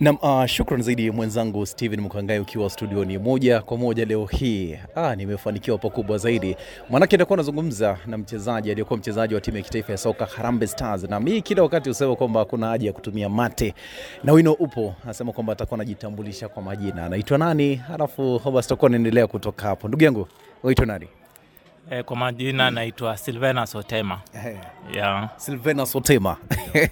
Nam, uh, shukran zaidi mwenzangu Steven Mkangai ukiwa studioni moja kwa moja leo hii. Ah, nimefanikiwa pakubwa zaidi, maanake nitakuwa nazungumza na mchezaji aliyekuwa mchezaji wa timu ya kitaifa ya soka Harambee Stars, na mimi kila wakati husema kwamba kuna haja ya kutumia mate na wino upo, anasema kwamba atakuwa anajitambulisha kwa majina, anaitwa nani, halafu basi tutakuwa naendelea kutoka hapo. Ndugu yangu, unaitwa nani? E, kwa majina naitwa Silvena Sotema. Yeah. Silvena Sotema.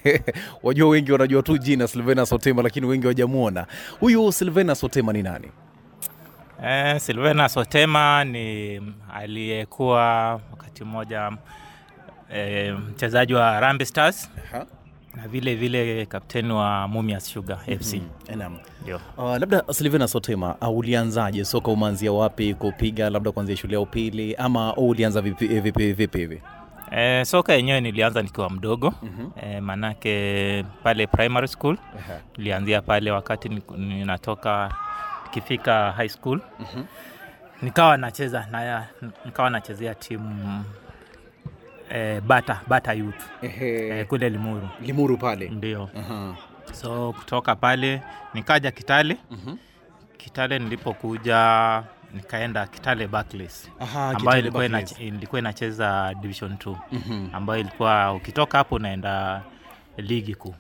Wajua wengi wanajua tu jina Silvena Sotema, lakini wengi hawajamuona. Huyu Silvena Sotema ni nani? E, Silvena Sotema ni aliyekuwa wakati mmoja e, mchezaji wa Harambee Stars Aha. Na vile vile kapteni wa Mumias Sugar FC. Naam. Ndio. Uh, labda Silvina Sotema, uh, ulianzaje soka? Umeanzia wapi kupiga, labda kuanzia shule ya upili ama ulianza vipi vipi vipi hivi? E, soka yenyewe nilianza nikiwa mdogo mm-hmm. e, manake pale primary school nilianzia pale wakati ninatoka kifika high school mm-hmm. nikawa nacheza naya, nikawa nachezea timu e, bata bata youth eh, kule Limuru Limuru pale. ndio Aha. so kutoka pale nikaja Kitale uh-huh. Kitale nilipokuja nikaenda Kitale Barclays Aha, ambayo ilikuwa, inacheza division 2 mm-hmm. ambayo ilikuwa ukitoka hapo unaenda ligi kuu.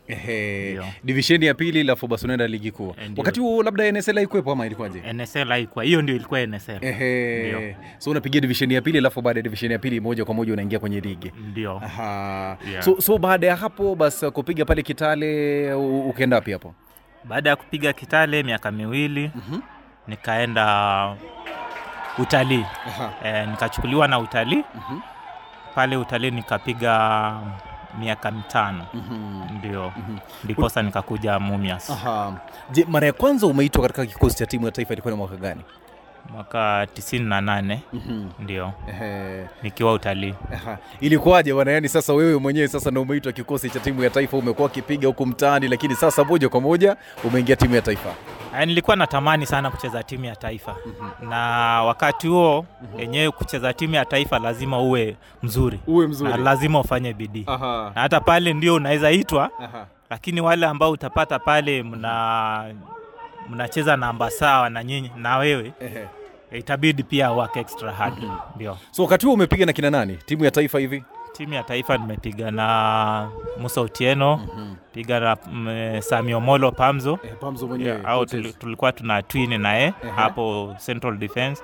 Divisheni ya pili la unaenda ligi kuu. Eh. Wakati huo labda NSL haikuwepo ama ilikuwaje? NSL haikuwa hiyo ndio ilikuwa NSL Ehe. Ndio. So unapigia divisheni ya pili alafu baada ya divisheni ya pili moja kwa moja unaingia kwenye ligi. ndio Aha. Yeah. So, so baada ya hapo basi kupiga pale Kitale ukaenda wapi hapo? baada ya kupiga Kitale miaka miwili mm-hmm. nikaenda utalii Aha. e, nikachukuliwa na utalii mm-hmm. pale utalii nikapiga miaka mitano mm-hmm. ndio mm-hmm. ndiposa nikakuja Mumias Aha. Je, mara ya kwanza umeitwa katika kikosi cha timu ya taifa ilikuwa ni mwaka gani? Mwaka tisini na nane Mhm. ndio nikiwa utalii Ilikuwaje bwana? Yani sasa wewe mwenyewe sasa na umeitwa kikosi cha timu ya taifa, umekuwa ukipiga huku mtaani, lakini sasa moja kwa moja umeingia timu ya taifa. Aya, nilikuwa natamani sana kucheza timu ya taifa mm-hmm. na wakati huo yenyewe mm-hmm. kucheza timu ya taifa lazima uwe mzuri Uwe mzuri. na lazima ufanye bidii na hata pale ndio unaweza itwa Aha. lakini wale ambao utapata pale mna mnacheza namba sawa na nyinyi na wewe itabidi pia work extra hard. Ndio. So wakati huo umepiga na kina nani? Timu ya taifa hivi? timu ya taifa nimepiga na Musa Otieno mm-hmm. piga na mm, Sami Omolo Pamzo. Eh, Pamzo Yeah, au tuli- tulikuwa tuna twin naye hapo Central Defense.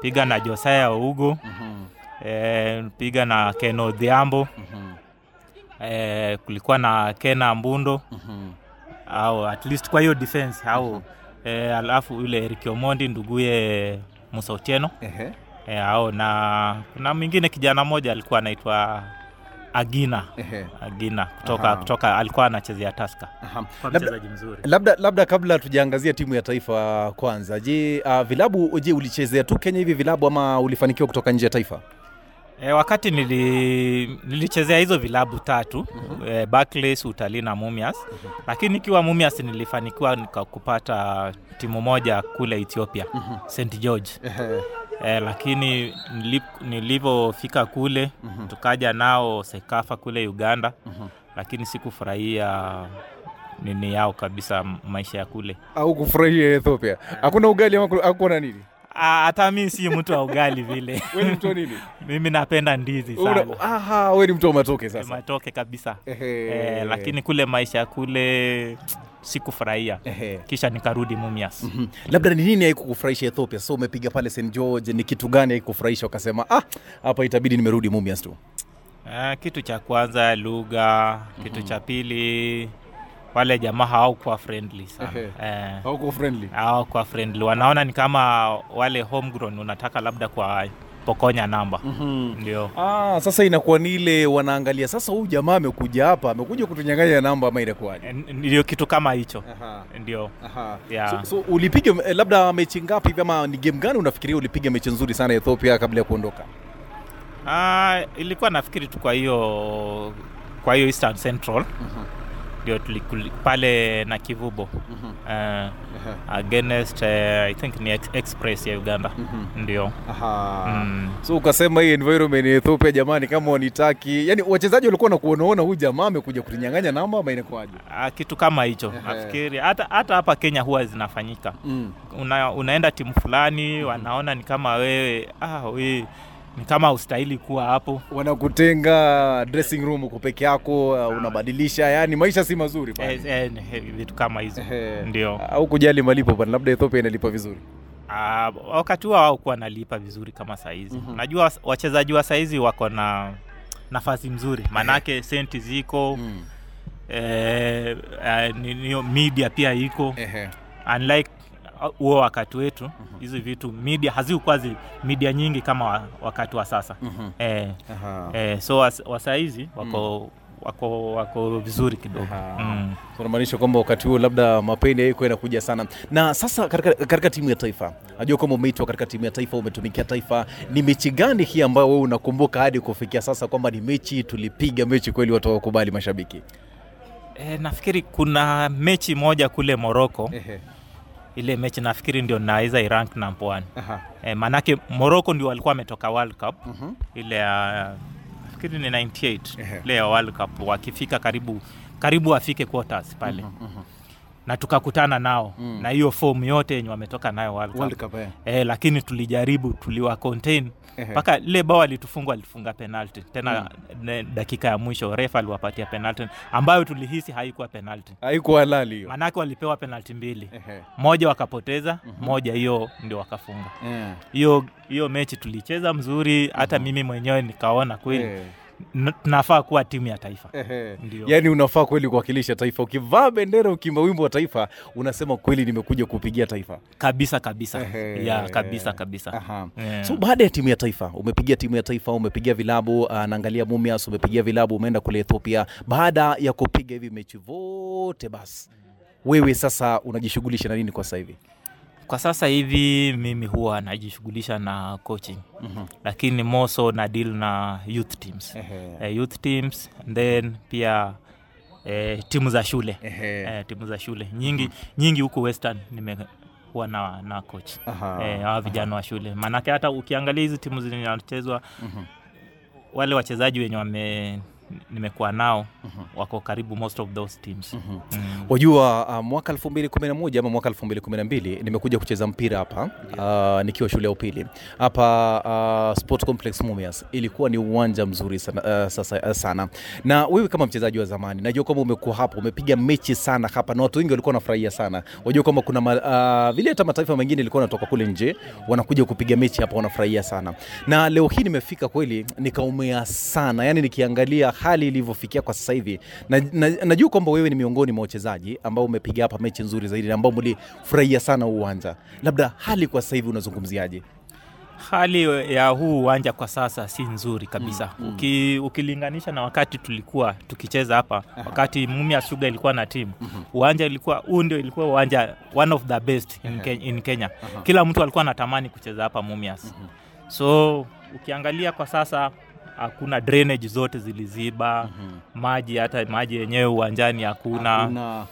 Piga na Josiah Ougo. Eh, piga na Ken Odhiambo. Eh, kulikuwa na Kena Mbundo au at least kwa hiyo defense au eh, alafu yule Eric Omondi nduguye Musa Otieno Ehe. eh, au na kuna mwingine kijana mmoja alikuwa anaitwa Agina Ehe. Agina kutoka, kutoka alikuwa anachezea Tusker Aha. mchezaji mzuri labda, labda kabla tujaangazia timu ya taifa kwanza, je, uh, vilabu je, ulichezea tu Kenya hivi vilabu ama ulifanikiwa kutoka nje ya taifa? E, wakati nili, nilichezea hizo vilabu tatu mm-hmm. e, Barclays, Utalii na Mumias mm-hmm. lakini nikiwa Mumias nilifanikiwa nika kupata timu moja kule Ethiopia mm-hmm. St George e, lakini nilivyofika kule mm-hmm. tukaja nao Sekafa kule Uganda mm-hmm. lakini sikufurahia nini yao kabisa maisha ya kule Au kufurahia Ethiopia? Hakuna ugali ama hakuna nini? Ah, hata mi si mtu wa ugali vile. Mimi napenda ndizi sana. Una- ni mtu wa matoke sasa. matoke kabisa. Eh, lakini kule maisha kule sikufurahia. Kisha nikarudi Mumias. Mhm. labda ni nini haikukufurahisha Ethiopia? So umepiga pale St George, ni kitu gani haikufurahisha ukasema ah, hapa itabidi nimerudi Mumias tu? eh, kitu cha kwanza lugha. Kitu cha pili wale jamaa hawakuwa friendly sana. Eh, friendly. hawakuwa friendly. Wanaona ni kama wale homegrown unataka labda kwa kunipokonya namba. Ndio. Ah, sasa inakuwa ni ile wanaangalia sasa, huyu jamaa amekuja hapa, amekuja kutunyang'anya namba ama inakuwaje? Ndio kitu kama hicho. Ndio. Yeah. So, so ulipiga eh, labda mechi ngapi hivi ama ni game gani unafikiria ulipiga mechi nzuri sana Ethiopia kabla ya kuondoka? Ah, ilikuwa nafikiri tu kwa hiyo kwa hiyo Eastern Central ndio pale na Kivubo. Uh, against uh, I think ni ex Express ya Uganda. Ndio. Aha. Mm. So ukasema hii environment ya Ethiopia jamani, kama wanitaki, yani wachezaji walikuwa na kuonaona huyu jamaa amekuja kutinyang'anya namba ama inakuwaje? Ah, kitu kama hicho nafikiri. Hata hata hapa Kenya huwa zinafanyika. Mm. una, unaenda timu fulani wanaona ni kama wewe ah, we, ni kama ustahili kuwa hapo. Wanakutenga dressing room uko peke yako, uh, unabadilisha, yani maisha si mazuri pale. eh, eh, eh, vitu kama hizo. Ndio. Au kujali malipo bwana, labda Ethiopia inalipa vizuri. Ah, wakati huo wao kuwa nalipa vizuri kama saizi mm-hmm. najua wachezaji wa saizi wako na nafasi mzuri. Maanake senti ziko. Mm. eh, eh, media pia iko. Unlike uh, huo wakati wetu hizi vitu media hazikuwa zi media nyingi kama wa, wakati wa sasa Mhm. eh, Aha. eh, so was- wasaizi wako wako wako vizuri kidogo mm. Unamaanisha kwamba wakati huo labda mapeni haikuwa inakuja sana. Na sasa katika, katika timu ya taifa, najua kwamba umeitwa katika timu ya taifa, umetumikia taifa. Ni mechi gani hii ambayo wewe unakumbuka hadi kufikia sasa kwamba ni mechi tulipiga mechi kweli, watu wakubali mashabiki? e, nafikiri kuna mechi moja kule moroko Ehe. Ile mechi nafikiri ndio naweza irank number one. E, maanake Morocco ndio walikuwa wametoka World Cup. Mhm. ile ya nafikiri ni 98 Ehe. ile ya World Cup wakifika karibu karibu wafike quarters pale na tukakutana nao Mm. na hiyo fomu yote yenye wametoka nayo World Cup. World Cup, eh. E, lakini tulijaribu tuliwa contain mpaka lile bao alitufunga alifunga penalty tena mm. dakika ya mwisho refa aliwapatia penalty ambayo tulihisi haikuwa penalty Haikuwa halali hiyo. maanake walipewa penalty mbili Ehe. moja wakapoteza moja hiyo ndio wakafunga hiyo hiyo hiyo mechi tulicheza mzuri hata mimi mwenyewe nikaona kweli Eh. N- tunafaa kuwa timu ya taifa. Ndio. Yaani unafaa kweli kuwakilisha taifa. Ukivaa bendera, ukimba wimbo wa taifa, unasema kweli nimekuja kupigia taifa. kabisa kabisa ya kabisa kabisa Aha. Yeah. So baada ya timu ya taifa, umepigia timu ya taifa, umepigia vilabu, uh, naangalia Mumias, umepigia vilabu, umeenda kule Ethiopia. Baada ya kupiga hivi mechi vote, basi wewe sasa unajishughulisha na nini kwa sasa hivi? Kwa sasa hivi mimi huwa najishughulisha na coaching. Lakini moso na deal na youth teams. Eh, youth teams then pia eh, timu za shule. Eh, timu za shule. Nyingi nyingi huku western nimekuwa na, na coach. Eh, hawa vijana wa shule. Maanake hata ukiangalia hizi timu zinachezwa wale wachezaji wenye wame nimekuwa nao wako karibu most of those teams mm. Wajua uh, mwaka 2011 ama mwaka 2012 nimekuja kucheza mpira hapa uh, nikiwa shule ya upili hapa uh, Sport Complex Mumias. Ilikuwa ni uwanja mzuri sana, uh, sasa, uh, sana. Na wewe kama mchezaji wa zamani, najua kwamba umekuwa hapo, umepiga mechi sana hapa na watu wengi walikuwa wanafurahia sana. Wajua kwamba kuna ma, uh, vile hata mataifa mengine ilikuwa natoka kule nje wanakuja kupiga mechi hapa, wanafurahia sana. Na leo hii nimefika kweli nikaumea sana, yani nikiangalia hali ilivyofikia kwa sasa hivi. Na, na, najua kwamba wewe ni miongoni mwa wachezaji ambao umepiga hapa mechi nzuri zaidi na ambao mlifurahia sana uwanja. Labda hali kwa sasa hivi unazungumziaje? hali ya huu uwanja kwa sasa si nzuri kabisa. Mm, Uki, ukilinganisha na wakati tulikuwa tukicheza hapa wakati Mumias Sugar ilikuwa na timu uwanja ilikuwa huu ndio ilikuwa uwanja one of the best in, Ke, in Kenya. Kila mtu alikuwa anatamani kucheza hapa Mumias. So ukiangalia kwa sasa hakuna drainage zote ziliziba maji hata maji yenyewe uwanjani hakuna. Hakuna.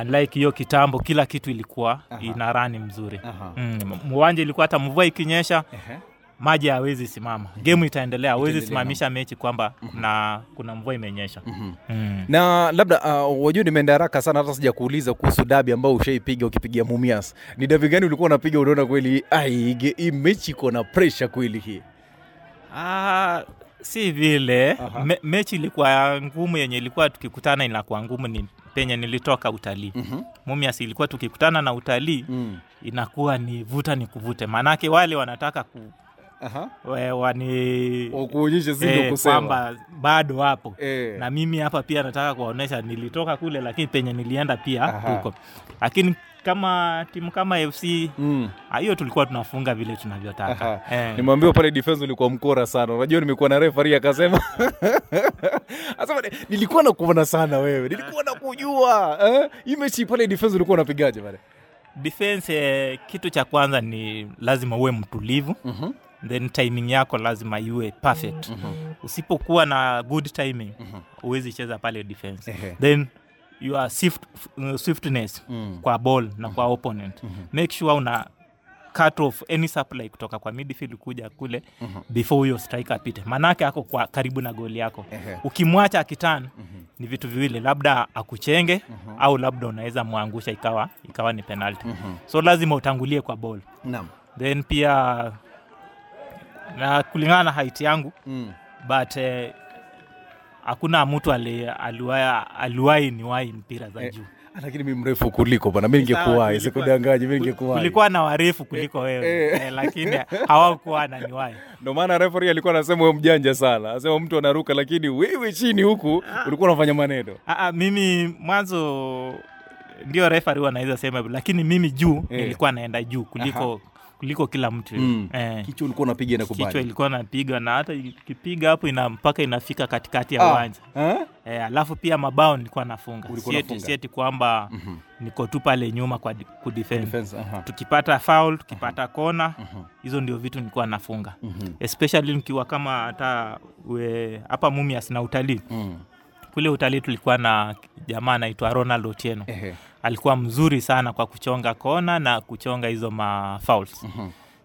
Unlike hiyo kitambo kila kitu ilikuwa ina rani mzuri. Aha. mm, ilikuwa hata mvua ikinyesha maji hawezi simama. Gemu itaendelea hawezi simamisha mechi kwamba na kuna mvua imenyesha. Mm. na labda uh, wajua nimeenda haraka sana hata sija kuuliza kuhusu dabi ambao ushaipiga ukipigia Mumias. Ni dabi gani ulikuwa unapiga unaona kweli ai hii mechi iko na presha kweli hii? ah, si vile Me, mechi ilikuwa ngumu yenye ilikuwa tukikutana inakuwa ngumu ni penye nilitoka utalii mm-hmm. Mumias ilikuwa tukikutana na utalii Mm. inakuwa ni vuta ni kuvute maanake wale wanataka ku, Aha. we- Kuonyesha si ndio eh, kwamba bado hapo e. na mimi hapa pia nataka kuwaonyesha nilitoka kule lakini penye nilienda pia huko lakini kama timu kama fc Mm. ah, tulikuwa tunafunga vile tunavyotaka. Eh. nimeambiwa pale defense ulikuwa mkora sana. Unajua nimekuwa na refari akasema. Asema nilikuwa nakuona sana wewe. Nilikuwa nakujua. Eh? hii mechi pale defense ulikuwa unapigaje pale? Defense eh, kitu cha kwanza ni lazima uwe mtulivu. Mhm. then timing yako lazima iwe perfect. Usipokuwa na good timing huwezi cheza pale defense. Then your swift, uh, swiftness Mm. kwa ball na kwa opponent. Make sure una cut off any supply kutoka kwa midfield kuja kule before huyo striker apite. Manake ako kwa karibu na goli yako. Ehe. ukimwacha akitan ni vitu viwili labda akuchenge au labda unaweza mwangusha ikawa ikawa ni penalty. So lazima utangulie kwa ball. Naam. Then pia na kulingana na height yangu mm. but eh, hakuna mtu aliwai aliwahi niwahi mpira za juu. lakini mi mrefu kuliko bana mi ningekuwahi sikudanganyi mi ningekuwahi kulikuwa na warefu kuliko wewe. eh, lakini hawakuwa na niwahi ndo maana refari alikuwa anasema wewe mjanja sana. Anasema mtu anaruka lakini wewe chini huku ulikuwa unafanya maneno. Aa, mimi mwanzo ndio refari huwa anaweza sema lakini mimi juu Eh. nilikuwa naenda juu kuliko kuliko kila mtu. Mm. eh, kichwa ulikuwa unapiga na kichwa ilikuwa napiga na hata ikipiga hapo ina mpaka inafika katikati ya Ah, uwanja. Ah? eh, alafu pia mabao nilikuwa nafunga. Sieti, kwamba mm-hmm. niko tu pale nyuma kwa kudefend uh-huh. tukipata foul tukipata kona hizo ndio vitu nilikuwa nafunga. Especially nikiwa kama hata hapa mumias na utalii. Mm. kule utalii tulikuwa na jamaa anaitwa ronald otieno. Ehe. Alikuwa mzuri sana kwa kuchonga kona na kuchonga hizo ma fouls.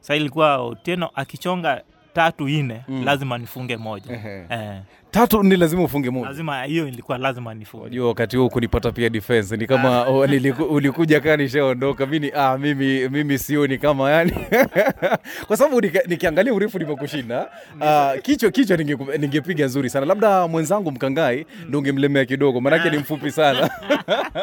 Sasa ilikuwa otieno akichonga tatu ine lazima nifunge moja. Eh, tatu ni lazima ufunge moja. Lazima hiyo ilikuwa lazima nifunge. Unajua wakati huo kunipata pia defense. Ni kama oh, ulikuja kaa nishaondoka. Mimi ah, mimi mimi sioni kama yani. Kwa sababu nikiangalia urefu nimekushinda ah, kichwa kichwa ningepiga ningepiga nzuri sana. Labda mwenzangu mkangai ndo ungemlemea kidogo maanake ni mfupi sana.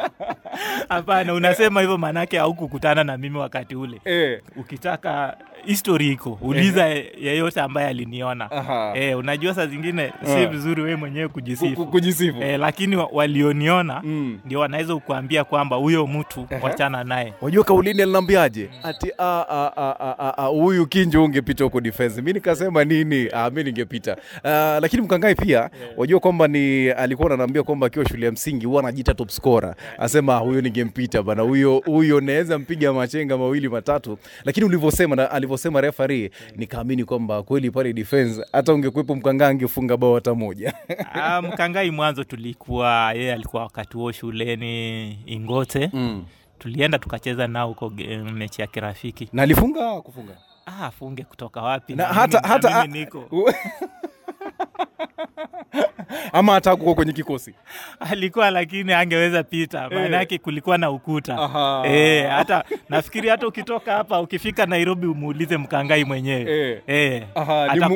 Hapana unasema hivyo maanake haukukutana na mimi wakati ule. Eh. ukitaka history iko. Uliza yeyote ambaye aliniona. Eh, unajua saa zingine si Ah. vizuri wewe mwenyewe kujisifu. Ku- kujisifu. Eh, lakini walioniona Mm. ndio wanaweza kukuambia kwamba huyo mtu wachana naye. Wajua kaulini alinaambiaje ati huyu kinjo ungepita huko defense. Mi nikasema nini? Ah, mi ningepita. Ah, lakini mkangai pia wajua kwamba ni alikuwa ananiambia kwamba akiwa shule ya msingi huwa anajiita top scorer. Asema "Ah, huyo ningempita bana huyo huyo naweza mpiga machenga mawili matatu. Lakini ulivyosema na alivyosema referee nikaamini kwamba kweli pale defense hata ungekuwepo mkangaa angefunga bao hata moja. Ah, mkangai mwanzo tulikuwa yeye alikuwa wakati huo shuleni ingote. Mm. tulienda tukacheza nao huko mechi ya kirafiki. Na alifunga kufunga ah, funge kutoka wapi? Na Na hata mimi- na mimi niko ama hata kuko kwenye kikosi alikuwa lakini angeweza pita maana yake kulikuwa na ukuta Aha. Eh, hata nafikiri hata ukitoka hapa ukifika nairobi umuulize mkangai mwenyewe Eh. Eh, ata-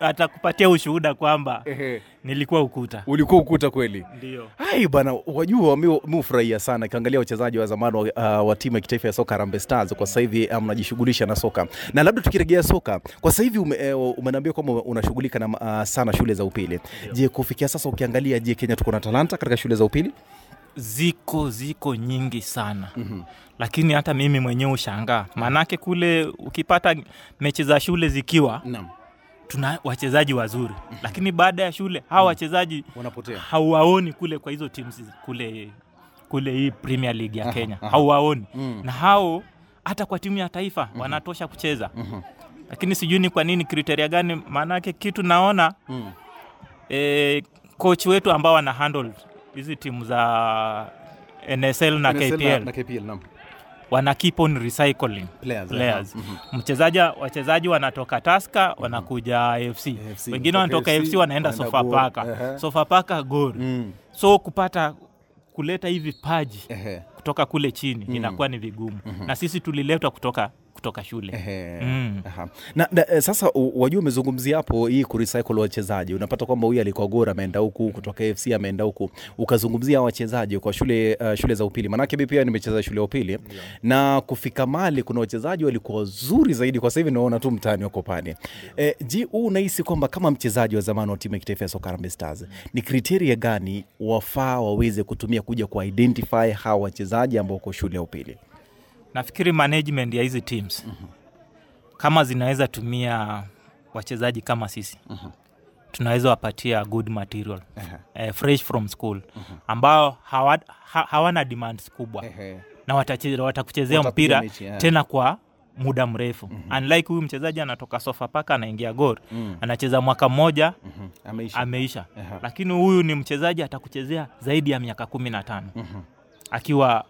atakupatia ushuhuda kwamba Ehe. Nilikuwa ukuta. Ulikuwa ukuta kweli? Ndio. Bana wajua mi mi hufurahia sana kiangalia wachezaji wa zamani uh, wa timu ya kitaifa ya soka Harambee Stars. Kwa sasa hivi mnajishughulisha um, na soka. Na labda tukirejea soka kwa sasa hivi uh, umeniambia kwamba unashughulika na uh, sana shule za upili. Je kufikia sasa ukiangalia je Kenya tuko na talanta katika shule za upili? Ziko ziko nyingi sana. Mm-hmm. lakini hata mimi mwenyewe ushangaa maanake kule ukipata mechi za shule zikiwa naam tuna wachezaji wazuri. Lakini baada ya shule hawa wachezaji wanapotea. hauwaoni kule kwa hizo teams kule kule hii premier league ya kenya. hauwaoni. Na hao hata kwa timu ya taifa wanatosha kucheza. Lakini sijui ni kwa nini kriteria gani maanake kitu naona Mm. e, coach wetu ambao wana handle hizi timu za nsl na NSL kpl na KPL naam wana keep on recycling Players, players. aha. mchezaji wachezaji wanatoka taska wanakuja afc AFC, wengine wanatoka AFC, wanaenda sofapaka uh-huh. sofapaka gor Mm. so kupata kuleta hivi paji Ehe. kutoka kule chini inakuwa ni vigumu na sisi tuliletwa kutoka kutoka shule. Mm. Aha. Na, na eh, sasa wajua umezungumzia hapo hii kurecycle wachezaji, unapata kwamba huyu alikuwa Gor ameenda huku, kutoka AFC ameenda huku, ukazungumzia wachezaji kwa shule uh, shule za upili, maanake mi pia nimecheza shule ya upili na kufika mali, kuna wachezaji walikuwa wazuri zaidi, kwa sasa hivi naona tu mtaani wako pale. Eh, ji huu unahisi kwamba kama mchezaji wa zamani wa timu ya kitaifa ya soka Harambee Stars, ni kriteria gani wafaa waweze kutumia kuja ku identify hawa wachezaji ambao wako shule ya upili? Nafikiri management ya hizi teams kama zinaweza tumia wachezaji kama sisi tunaweza wapatia good material eh, fresh from school ambao hawa, ha, hawana demands kubwa. Na watache- watakuchezea Wata mpira mechi, yeah. tena kwa muda mrefu. Unlike huyu mchezaji anatoka Sofapaka anaingia Gor anacheza mwaka mmoja Ameisha. ameisha. Aha. lakini huyu ni mchezaji atakuchezea zaidi ya miaka kumi na tano. Akiwa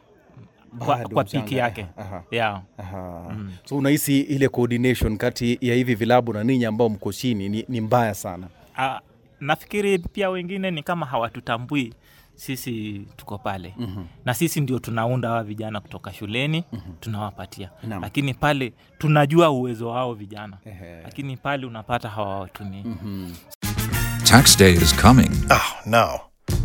kwa, Bado kwa piki yake aha, aha. yeah. Aha. So unahisi ile coordination kati ya hivi vilabu na ninyi ambao mko chini ni, ni mbaya sana. Ah, nafikiri pia wengine ni kama hawatutambui sisi tuko pale mm-hmm. na sisi ndio tunaunda hawa vijana kutoka shuleni mm-hmm. tunawapatia Naam. lakini pale tunajua uwezo wao vijana Ehe. lakini pale unapata hawawatumii mm-hmm. Tax day is coming. Oh, no.